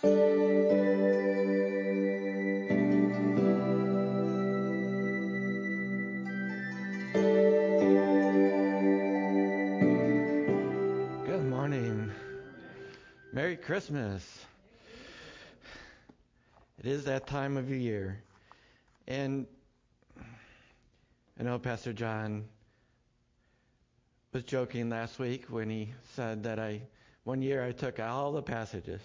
Good morning. Merry Christmas. It is that time of year. And I know Pastor John was joking last week when he said that I one year I took all the passages.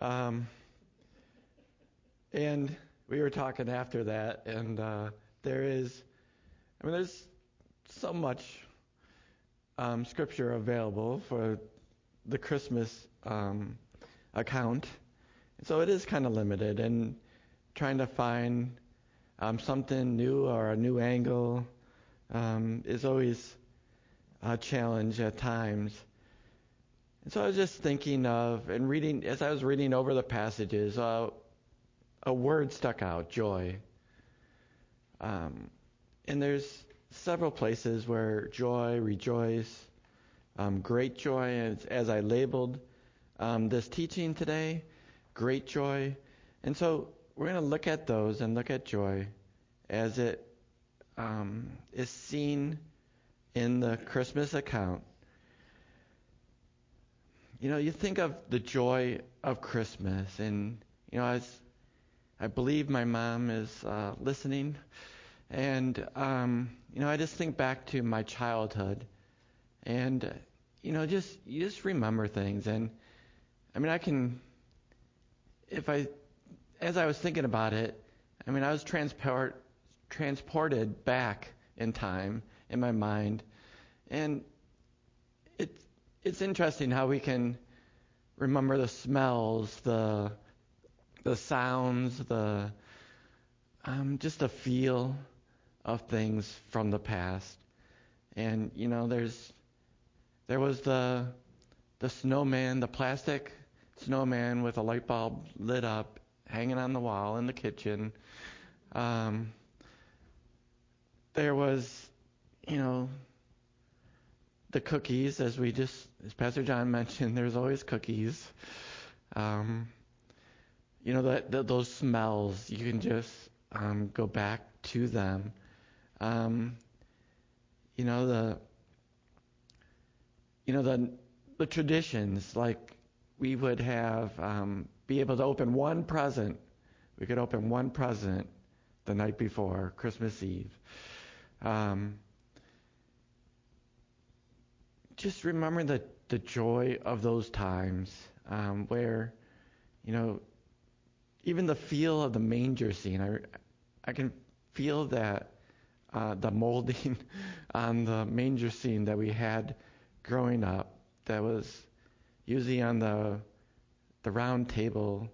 Um, and we were talking after that, and uh, there is, I mean, there's so much um, scripture available for the Christmas um, account. So it is kind of limited, and trying to find um, something new or a new angle um, is always a challenge at times. And so I was just thinking of, and reading, as I was reading over the passages, uh, a word stuck out joy. Um, and there's several places where joy, rejoice, um, great joy, as, as I labeled um, this teaching today, great joy. And so we're going to look at those and look at joy as it um, is seen in the Christmas account. You know, you think of the joy of Christmas, and you know, as I believe my mom is uh, listening, and um, you know, I just think back to my childhood, and you know, just you just remember things, and I mean, I can, if I, as I was thinking about it, I mean, I was transport transported back in time in my mind, and it's interesting how we can remember the smells, the the sounds, the um, just the feel of things from the past. And you know, there's there was the the snowman, the plastic snowman with a light bulb lit up, hanging on the wall in the kitchen. Um, there was, you know, the cookies, as we just, as Pastor John mentioned, there's always cookies. Um, you know, that, those smells, you can just um, go back to them. Um, you know, the, you know, the, the traditions, like we would have, um, be able to open one present. We could open one present the night before Christmas Eve. Um, just remember the, the joy of those times um, where, you know, even the feel of the manger scene, I, I can feel that uh, the molding on the manger scene that we had growing up that was usually on the the round table,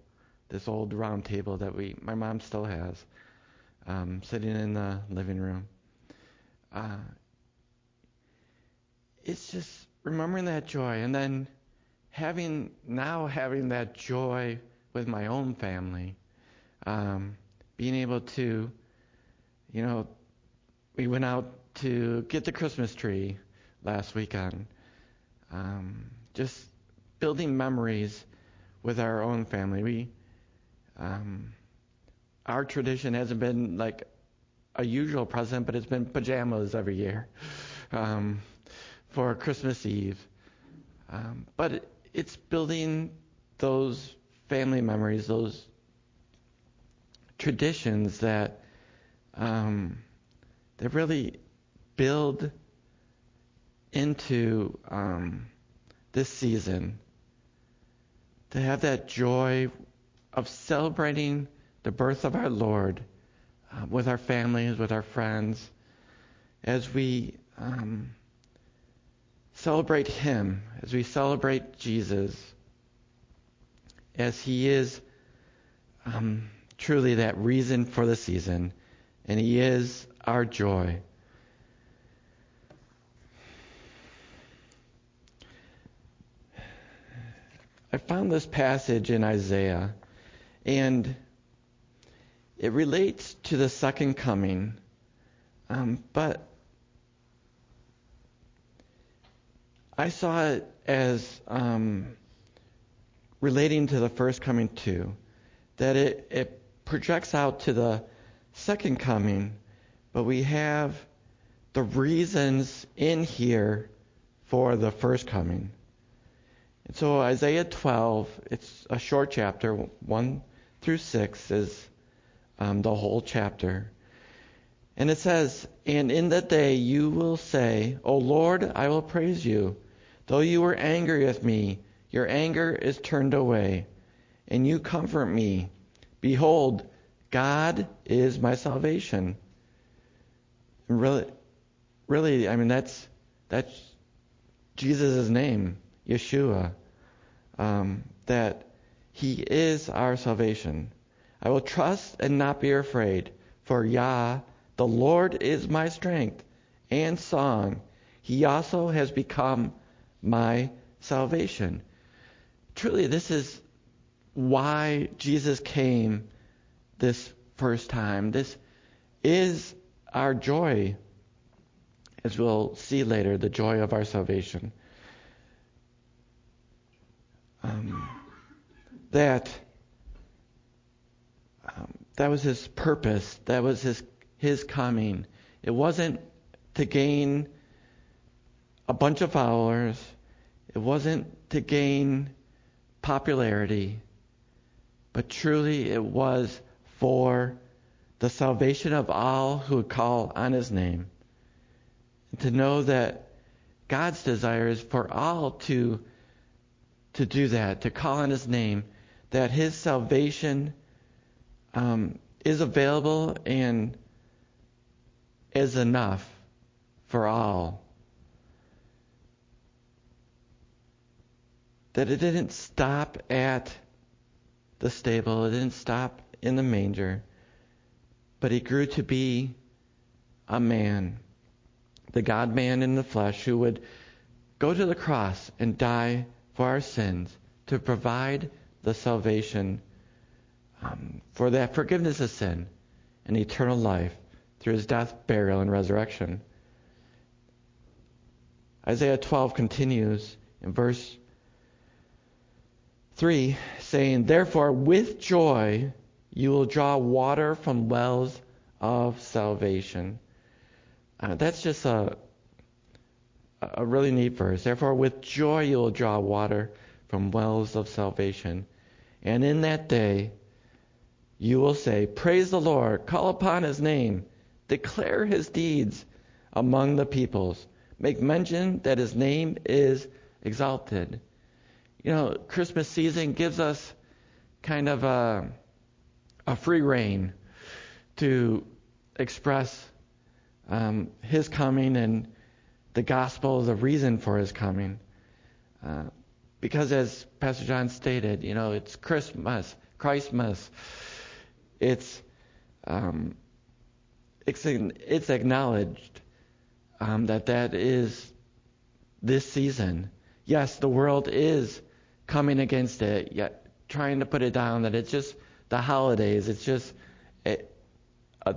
this old round table that we my mom still has, um, sitting in the living room. Uh, it's just remembering that joy and then having now having that joy with my own family um, being able to you know we went out to get the christmas tree last weekend um, just building memories with our own family. We um, our tradition hasn't been like a usual present but it's been pajamas every year. Um, for Christmas Eve. Um, but it, it's building those family memories, those traditions that um, that really build into um, this season. To have that joy of celebrating the birth of our Lord uh, with our families, with our friends, as we um, celebrate Him, as we celebrate Jesus, as He is um, truly that reason for the season, and He is our joy. I found this passage in Isaiah, and it relates to the second coming, um, but I saw it as um, relating to the first coming too. That it, it projects out to the second coming, but we have the reasons in here for the first coming. And so Isaiah 12, it's a short chapter, 1 through 6 is um, the whole chapter. And it says, And in that day you will say, O Lord, I will praise you. Though you were angry with me, your anger is turned away, and you comfort me. Behold, God is my salvation. really, really, I mean that's that's Jesus' name, Yeshua. Um, that He is our salvation. I will trust and not be afraid, for Yah, the Lord, is my strength and song. He also has become my salvation. Truly, this is why Jesus came this first time. This is our joy, as we'll see later, the joy of our salvation. Um, that um, that was his purpose. That was his his coming. It wasn't to gain a bunch of followers. It wasn't to gain popularity, but truly it was for the salvation of all who would call on his name. And to know that God's desire is for all to to do that, to call on his name, that his salvation um, is available and is enough for all. That it didn't stop at the stable, it didn't stop in the manger, but he grew to be a man, the God man in the flesh, who would go to the cross and die for our sins to provide the salvation um, for that forgiveness of sin and eternal life through his death, burial, and resurrection. Isaiah 12 continues in verse 3, saying, Therefore, with joy you will draw water from wells of salvation. Uh, that's just a, a really neat verse. Therefore, with joy you will draw water from wells of salvation. And in that day, you will say, Praise the Lord, call upon his name, declare his deeds among the peoples, make mention that his name is exalted. You know, Christmas season gives us kind of a, a free reign to express um, his coming and the gospel, the reason for his coming. Uh, because as Pastor John stated, you know, it's Christmas, Christmas it's um, it's, it's acknowledged um, that that is this season. Yes, the world is coming against it, yet trying to put it down. That it's just the holidays. It's just a, a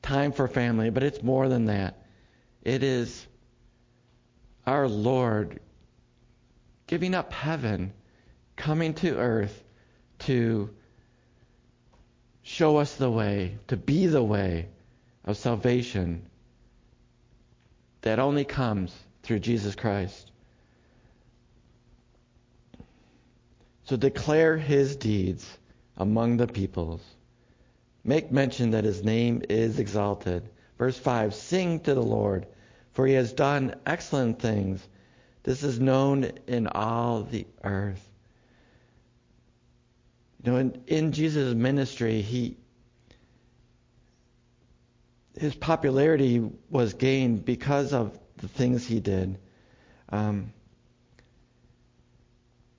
time for family, but it's more than that. It is our Lord giving up heaven, coming to earth to show us the way, to be the way of salvation that only comes through Jesus Christ. So declare his deeds among the peoples. Make mention that his name is exalted. Verse 5 Sing to the Lord, for he has done excellent things. This is known in all the earth. You know, in, in Jesus' ministry, he his popularity was gained because of the things he did. Um,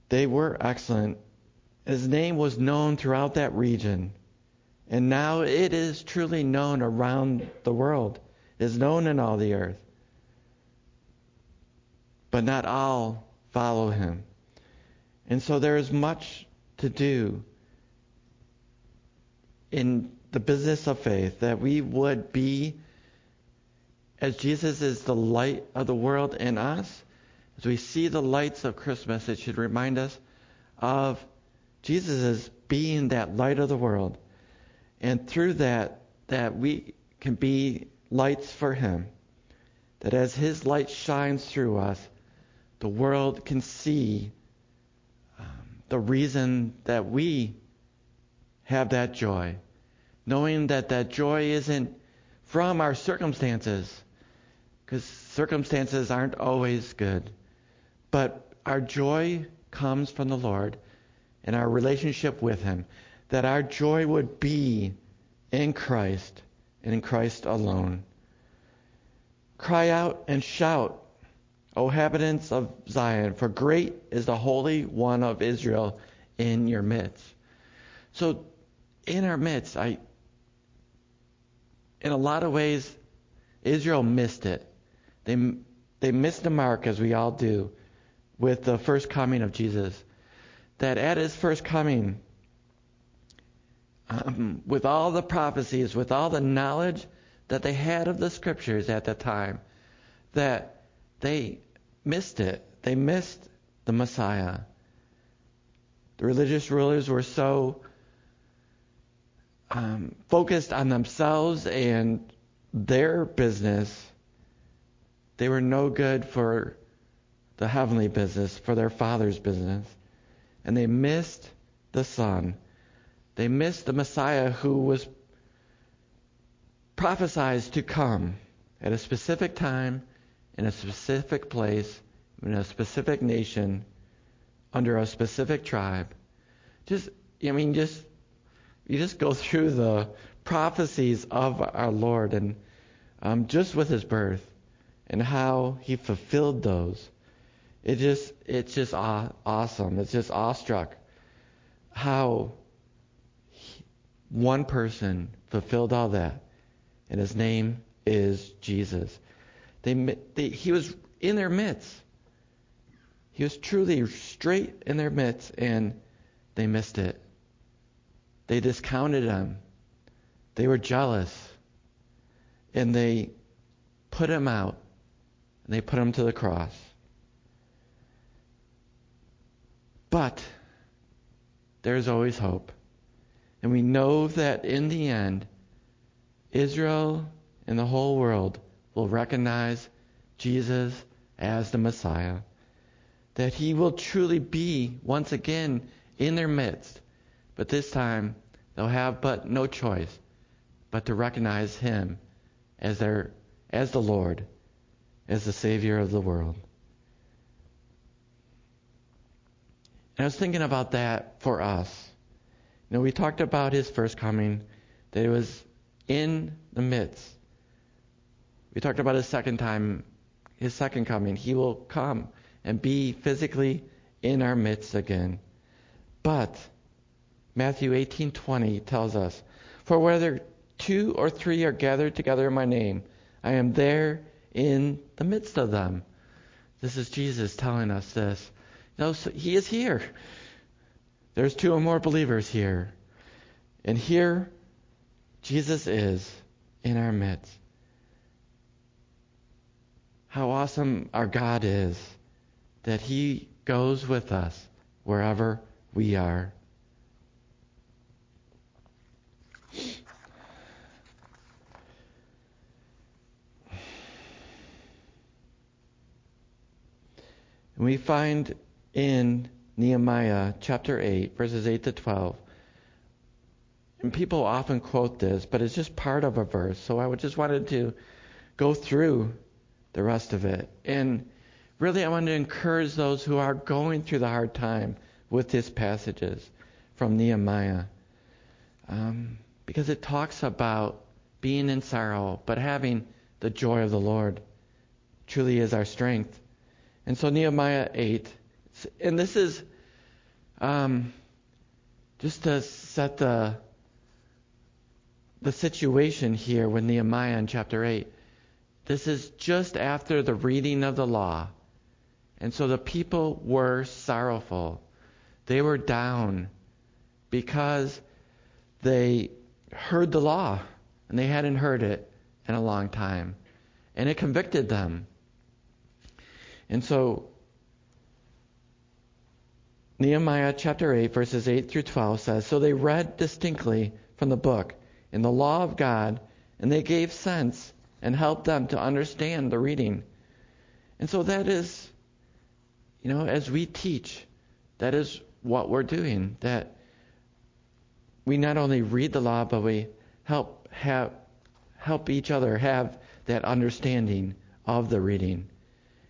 they were excellent. His name was known throughout that region. And now it is truly known around the world. It is known in all the earth. But not all follow him. And so there is much to do in the business of faith, that we would be, as Jesus is the light of the world in us, as we see the lights of Christmas, it should remind us of Jesus as being that light of the world. And through that, that we can be lights for Him. That as His light shines through us, the world can see um, the reason that we have that joy. Knowing that that joy isn't from our circumstances, because circumstances aren't always good. But our joy comes from the Lord and our relationship with Him. That our joy would be in Christ and in Christ alone. Cry out and shout, O inhabitants of Zion, for great is the Holy One of Israel in your midst. So, in our midst, I, in a lot of ways, Israel missed it. They, they missed the mark, as we all do, with the first coming of Jesus. That at his first coming, um, with all the prophecies, with all the knowledge that they had of the scriptures at that time, that they missed it. They missed the Messiah. The religious rulers were so um, focused on themselves and their business, they were no good for the heavenly business, for their Father's business. And they missed the Son. They missed the Messiah who was prophesied to come at a specific time, in a specific place, in a specific nation, under a specific tribe. Just, I mean, just, you just go through the prophecies of our Lord and um, just with his birth and how he fulfilled those. It just, it's just aw- awesome. It's just awestruck how one person fulfilled all that, and his name is Jesus. They, they, he was in their midst. He was truly straight in their midst, and they missed it. They discounted him. They were jealous. And they put him out, and they put him to the cross. But there's always hope. And we know that in the end, Israel and the whole world will recognize Jesus as the Messiah. That he will truly be once again in their midst. But this time, they'll have but no choice but to recognize him as their as the Lord, as the Savior of the world. And I was thinking about that for us. You know, we talked about his first coming, that it was in the midst. We talked about his second time, his second coming. He will come and be physically in our midst again. But Matthew 18:20 tells us, "For whether two or three are gathered together in my name, I am there in the midst of them." This is Jesus telling us this. So he is here. There's two or more believers here. And here, Jesus is in our midst. How awesome our God is that He goes with us wherever we are. We find in Nehemiah chapter 8, verses 8 to 12. And people often quote this, but it's just part of a verse. So I just wanted to go through the rest of it. And really, I want to encourage those who are going through the hard time with these passages from Nehemiah. Um, because it talks about being in sorrow, but having the joy of the Lord truly is our strength. And so, Nehemiah 8 and this is um, just to set the the situation here with Nehemiah in chapter 8. This is just after the reading of the law. And so the people were sorrowful. They were down because they heard the law and they hadn't heard it in a long time. And it convicted them. And so Nehemiah chapter 8, verses 8 through 12 says So they read distinctly from the book in the law of God, and they gave sense and helped them to understand the reading. And so that is, you know, as we teach, that is what we're doing. That we not only read the law, but we help have help each other have that understanding of the reading.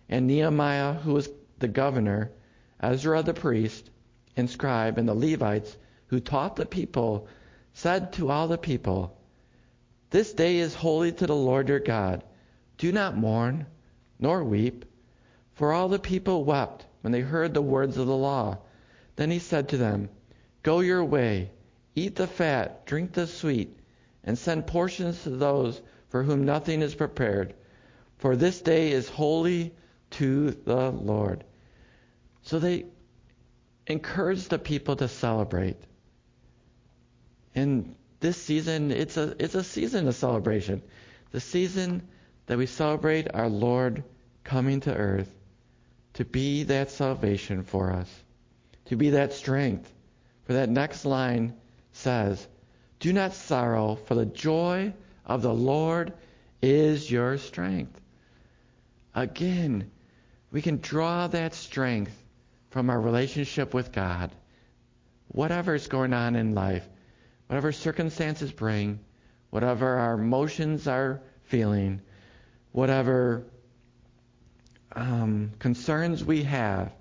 And Nehemiah, who was the governor, Ezra the priest and scribe, and the Levites who taught the people, said to all the people, This day is holy to the Lord your God. Do not mourn, nor weep. For all the people wept when they heard the words of the law. Then he said to them, Go your way, eat the fat, drink the sweet, and send portions to those for whom nothing is prepared. For this day is holy to the Lord. So they encourage the people to celebrate. And this season, it's a, it's a season of celebration. The season that we celebrate our Lord coming to earth to be that salvation for us, to be that strength. For that next line says, Do not sorrow, for the joy of the Lord is your strength. Again, we can draw that strength from our relationship with God. Whatever is going on in life, whatever circumstances bring, whatever our emotions are feeling, whatever um, concerns we have,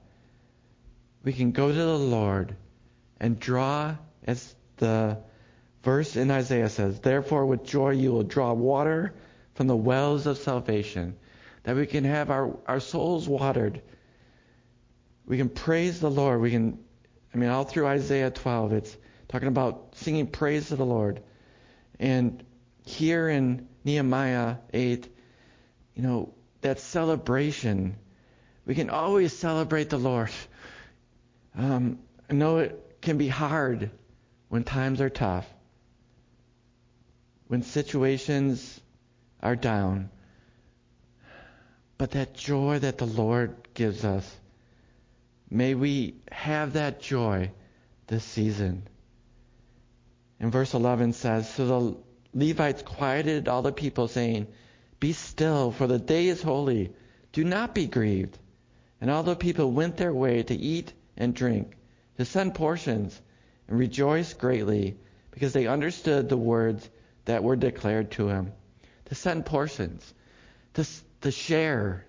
we can go to the Lord and draw, as the verse in Isaiah says, Therefore, with joy you will draw water from the wells of salvation, that we can have our, our souls watered we can praise the Lord. We can, I mean, all through Isaiah 12, it's talking about singing praise to the Lord. And here in Nehemiah 8, you know, that celebration, we can always celebrate the Lord. Um, I know it can be hard when times are tough, when situations are down. But that joy that the Lord gives us, May we have that joy this season. And verse 11 says, So the Levites quieted all the people, saying, Be still, for the day is holy. Do not be grieved. And all the people went their way to eat and drink, to send portions, and rejoice greatly, because they understood the words that were declared to him. To send portions, to, to share,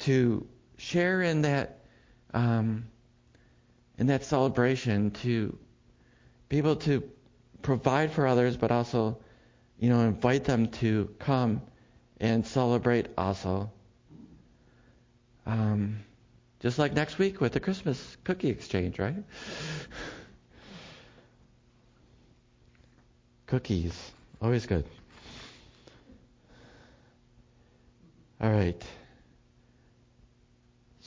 to share in that um, in that celebration to be able to provide for others, but also, you know, invite them to come and celebrate also. Um, just like next week with the Christmas cookie exchange, right? Cookies, always good. All right.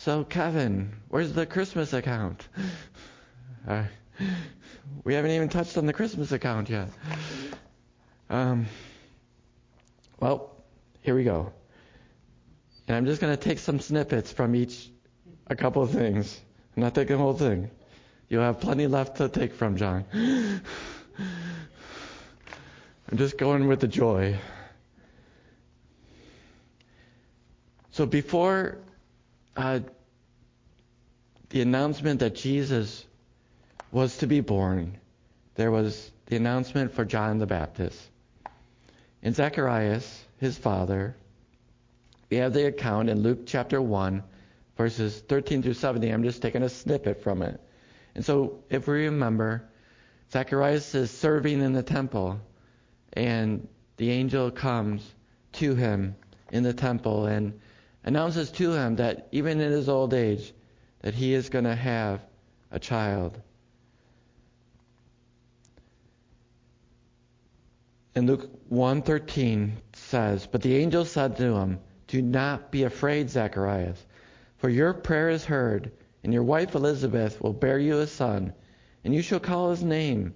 So, Kevin, where's the Christmas account? Uh, we haven't even touched on the Christmas account yet. Um, well, here we go. And I'm just going to take some snippets from each, a couple of things. I'm not taking the whole thing. You'll have plenty left to take from, John. I'm just going with the joy. So before uh, the announcement that Jesus was to be born, there was the announcement for John the Baptist. In Zacharias, his father, we have the account in Luke chapter 1, verses 13 through 17. I'm just taking a snippet from it. And so, if we remember, Zacharias is serving in the temple, and the angel comes to him in the temple and announces to him that even in his old age, that he is going to have a child. And Luke 1:13 says, "But the angel said to him, Do not be afraid, Zacharias, for your prayer is heard, and your wife Elizabeth will bear you a son, and you shall call his name,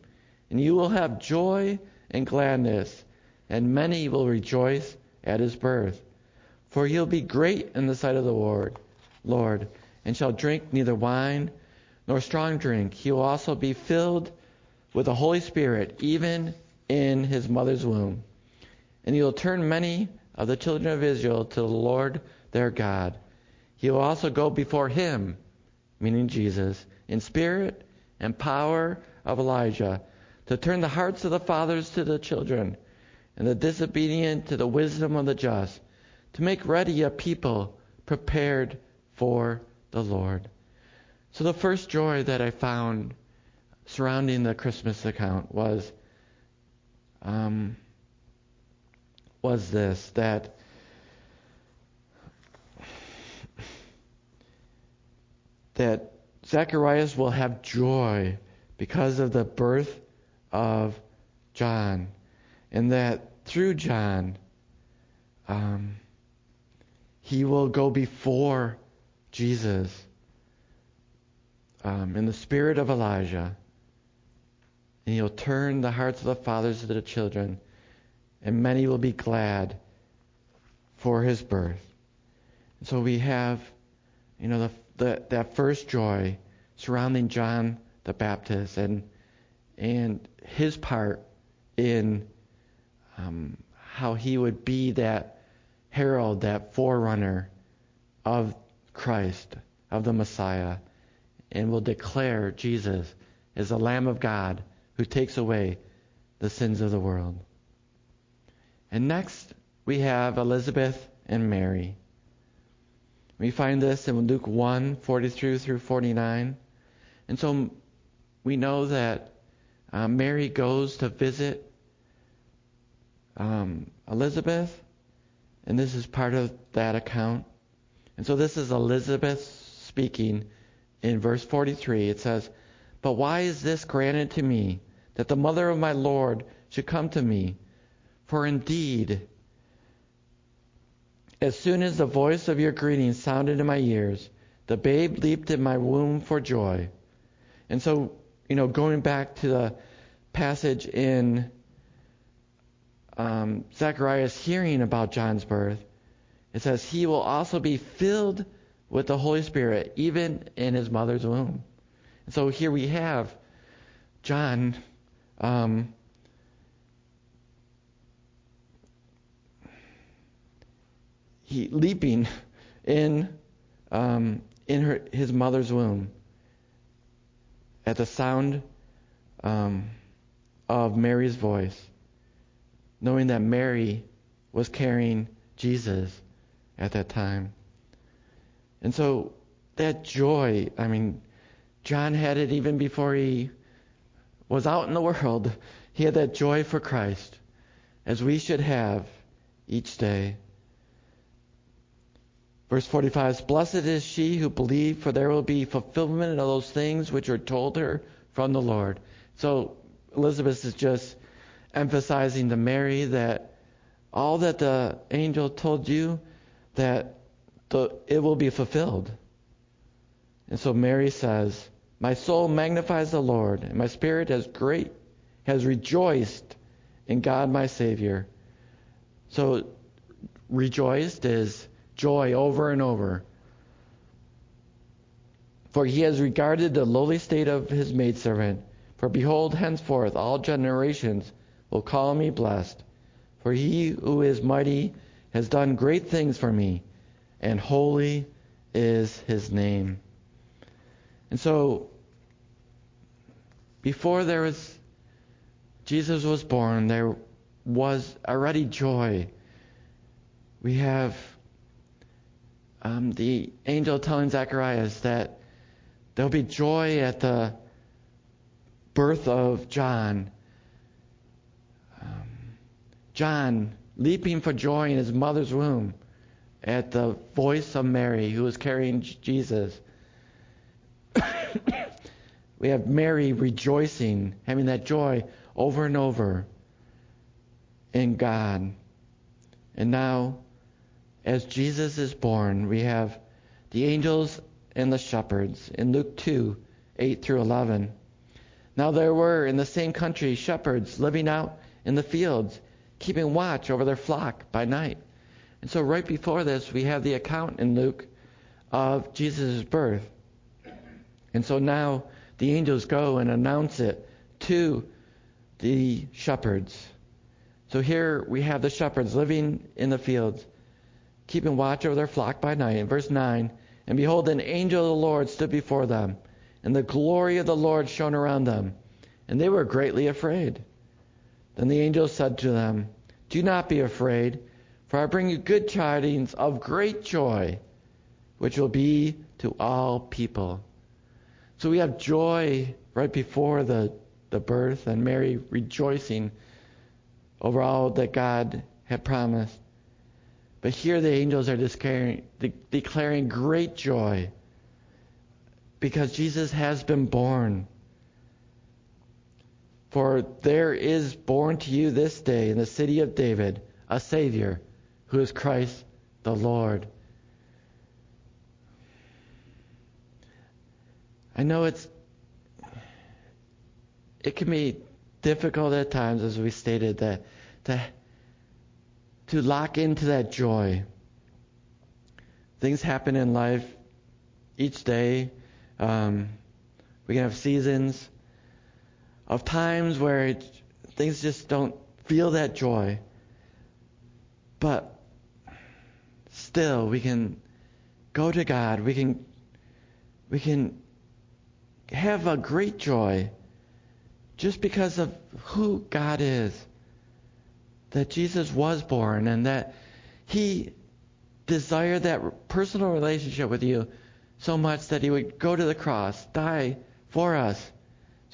and you will have joy and gladness, and many will rejoice at his birth. For he'll be great in the sight of the Lord, Lord, and shall drink neither wine nor strong drink. He will also be filled with the Holy Spirit, even in his mother's womb. And he will turn many of the children of Israel to the Lord their God. He will also go before him, meaning Jesus, in spirit and power of Elijah, to turn the hearts of the fathers to the children, and the disobedient to the wisdom of the just, to make ready a people prepared for the Lord. So the first joy that I found surrounding the Christmas account was um, was this that that Zacharias will have joy because of the birth of John, and that through John, um, he will go before Jesus um, in the spirit of Elijah, and he'll turn the hearts of the fathers to the children, and many will be glad for his birth. And so we have, you know, the, the, that first joy surrounding John the Baptist and and his part in um, how he would be that herald, that forerunner of Christ, of the Messiah, and will declare Jesus as the Lamb of God who takes away the sins of the world. And next, we have Elizabeth and Mary. We find this in Luke 1 43 through 49. And so we know that uh, Mary goes to visit um, Elizabeth, and this is part of that account. And so this is Elizabeth speaking in verse 43. It says, But why is this granted to me, that the mother of my Lord should come to me? For indeed, as soon as the voice of your greeting sounded in my ears, the babe leaped in my womb for joy. And so you know, going back to the passage in um, Zechariah's hearing about John's birth, it says, He will also be filled with the Holy Spirit, even in his mother's womb. And so here we have John. Um, he leaping in um, in her, his mother's womb at the sound um, of Mary's voice, knowing that Mary was carrying Jesus at that time. And so that joy, I mean, John had it even before he was out in the world. He had that joy for Christ, as we should have each day. Verse 45 Blessed is she who believed, for there will be fulfillment of those things which are told her from the Lord. So Elizabeth is just emphasizing to Mary that all that the angel told you, that the, it will be fulfilled. And so Mary says, My soul magnifies the Lord, and my spirit has great has rejoiced in God my Savior. So rejoiced is joy over and over. For he has regarded the lowly state of his maidservant. For behold, henceforth all generations will call me blessed. For he who is mighty has done great things for me, and holy is his name. And so, before there was Jesus was born, there was already joy. We have um, the angel telling Zacharias that there'll be joy at the birth of John. John leaping for joy in his mother's womb at the voice of Mary who was carrying Jesus. we have Mary rejoicing, having that joy over and over in God. And now as Jesus is born, we have the angels and the shepherds in Luke 2 8 through 11. Now there were in the same country shepherds living out in the fields, keeping watch over their flock by night. And so, right before this, we have the account in Luke of Jesus' birth. And so now the angels go and announce it to the shepherds. So here we have the shepherds living in the fields, keeping watch over their flock by night. In verse 9, and behold, an angel of the Lord stood before them, and the glory of the Lord shone around them, and they were greatly afraid. Then the angel said to them, Do not be afraid, for I bring you good tidings of great joy, which will be to all people. So we have joy right before the, the birth, and Mary rejoicing over all that God had promised. But here the angels are declaring, declaring great joy because Jesus has been born. For there is born to you this day in the city of David a Savior who is Christ the Lord. I know it's it can be difficult at times, as we stated, that to to lock into that joy. Things happen in life each day. Um, we can have seasons of times where it, things just don't feel that joy. But still, we can go to God. We can we can have a great joy just because of who God is. That Jesus was born and that He desired that personal relationship with you so much that He would go to the cross, die for us,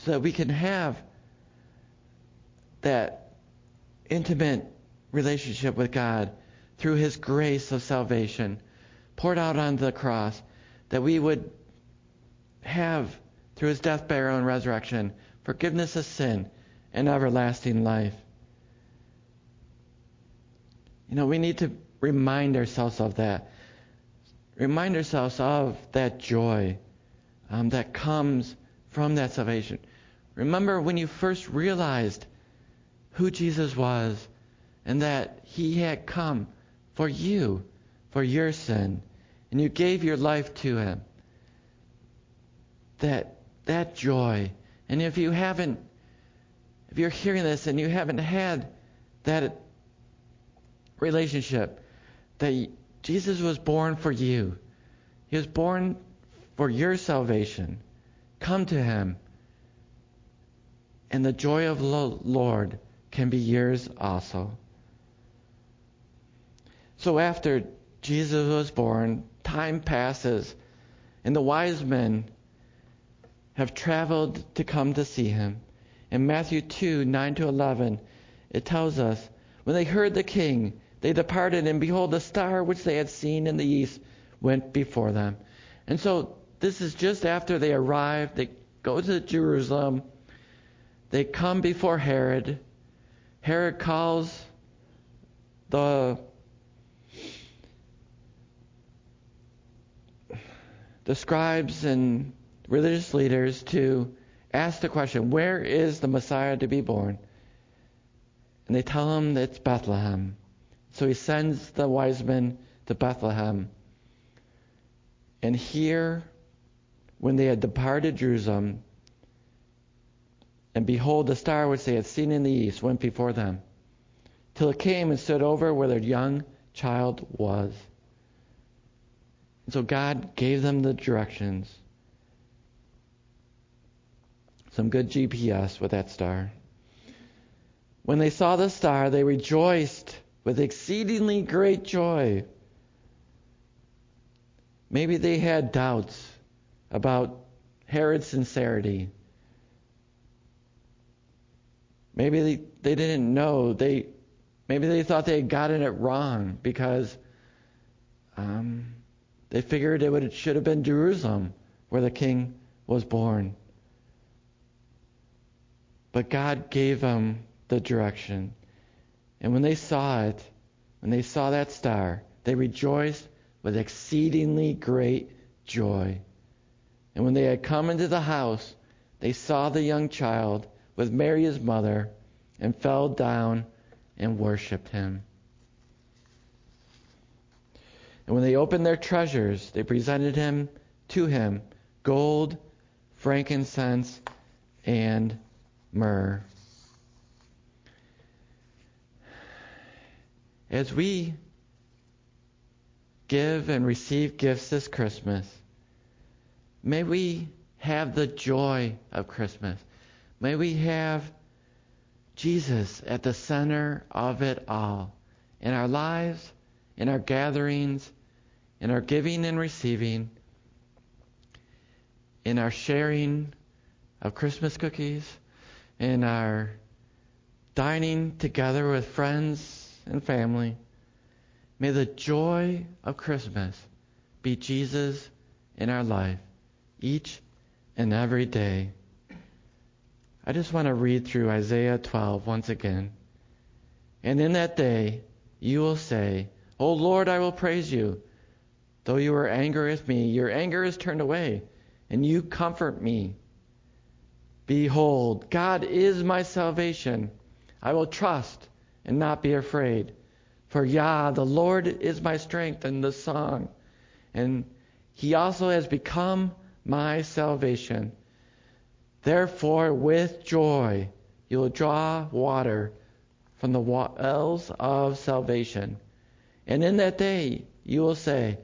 so that we can have that intimate relationship with God through His grace of salvation poured out on the cross, that we would have through his death, burial, and resurrection, forgiveness of sin, and everlasting life. You know, we need to remind ourselves of that. Remind ourselves of that joy um, that comes from that salvation. Remember when you first realized who Jesus was and that he had come for you, for your sin, and you gave your life to him. That that joy. And if you haven't, if you're hearing this and you haven't had that relationship, that Jesus was born for you, He was born for your salvation. Come to Him, and the joy of the Lord can be yours also. So after Jesus was born, time passes, and the wise men have traveled to come to see him. In Matthew 2 9 to 11, it tells us, When they heard the king, they departed, and behold, the star which they had seen in the east went before them. And so this is just after they arrive. They go to Jerusalem. They come before Herod. Herod calls the the scribes and religious leaders to ask the question, where is the Messiah to be born? And they tell him it's Bethlehem. So he sends the wise men to Bethlehem. And here, when they had departed Jerusalem, and behold, the star which they had seen in the east went before them, till it came and stood over where their young child was. And so God gave them the directions some good GPS with that star. When they saw the star, they rejoiced with exceedingly great joy. Maybe they had doubts about Herod's sincerity. Maybe they, they didn't know. They maybe they thought they had gotten it wrong because um, they figured it, would, it should have been Jerusalem where the king was born. But God gave them the direction. And when they saw it, when they saw that star, they rejoiced with exceedingly great joy. And when they had come into the house, they saw the young child with Mary his mother, and fell down and worshipped him. And when they opened their treasures, they presented him to him gold, frankincense, and myrrh. As we give and receive gifts this Christmas, may we have the joy of Christmas. May we have Jesus at the center of it all in our lives, in our gatherings, in our giving and receiving, in our sharing of Christmas cookies, in our dining together with friends and family. May the joy of Christmas be Jesus in our life each and every day. I just want to read through Isaiah 12 once again. And in that day you will say, O Lord, I will praise you. Though you are angry with me, your anger is turned away, and you comfort me. Behold, God is my salvation. I will trust and not be afraid. For Yah, the Lord, is my strength and the song, and he also has become my salvation. Therefore, with joy, you will draw water from the wells of salvation. And in that day, you will say,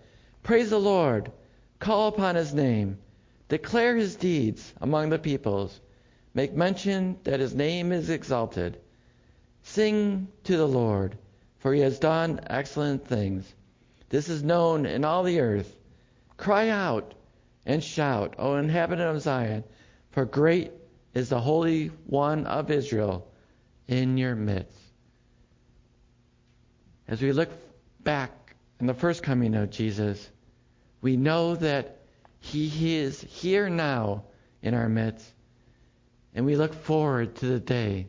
Praise the Lord, call upon his name, declare his deeds among the peoples, make mention that his name is exalted. Sing to the Lord, for he has done excellent things. This is known in all the earth. Cry out and shout, O inhabitant of Zion, for great is the Holy One of Israel in your midst. As we look back in the first coming of Jesus, we know that he is here now in our midst, and we look forward to the day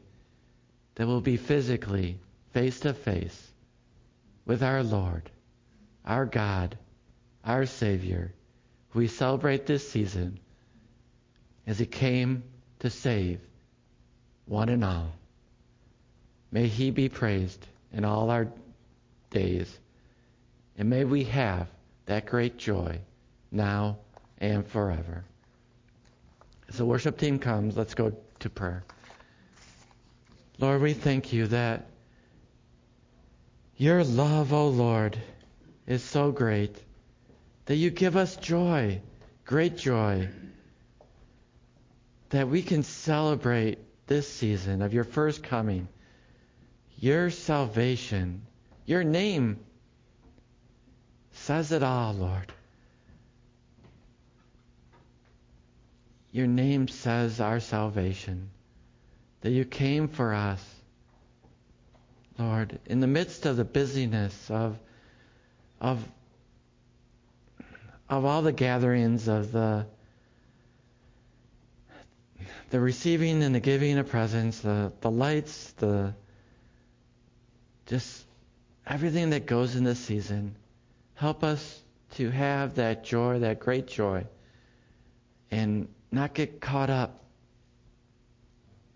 that we'll be physically face to face with our Lord, our God, our Savior we celebrate this season as He came to save one and all. May He be praised in all our days, and may we have that great joy now and forever. As the worship team comes, let's go to prayer. Lord, we thank you that your love, O oh Lord, is so great that you give us joy, great joy, that we can celebrate this season of your first coming, your salvation, your name says it all, Lord. Your name says our salvation, that you came for us. Lord, in the midst of the busyness of, of of all the gatherings of the the receiving and the giving of presents, the, the lights, the just everything that goes in this season. Help us to have that joy, that great joy, and not get caught up,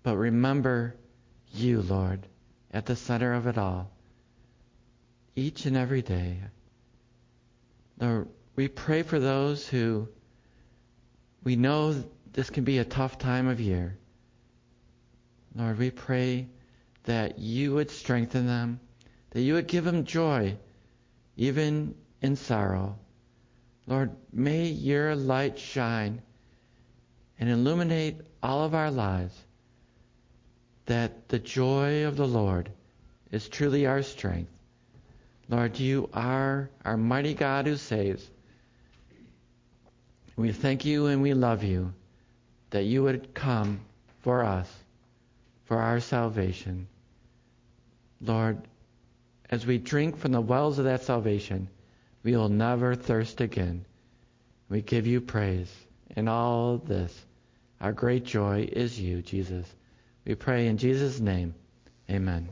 but remember you, Lord, at the center of it all, each and every day. Lord, we pray for those who we know this can be a tough time of year. Lord, we pray that you would strengthen them, that you would give them joy, even in sorrow. Lord, may your light shine and illuminate all of our lives, that the joy of the Lord is truly our strength. Lord, you are our mighty God who saves. We thank you and we love you that you would come for us, for our salvation. Lord, as we drink from the wells of that salvation, we will never thirst again. We give you praise. In all this, our great joy is you, Jesus. We pray in Jesus' name. Amen.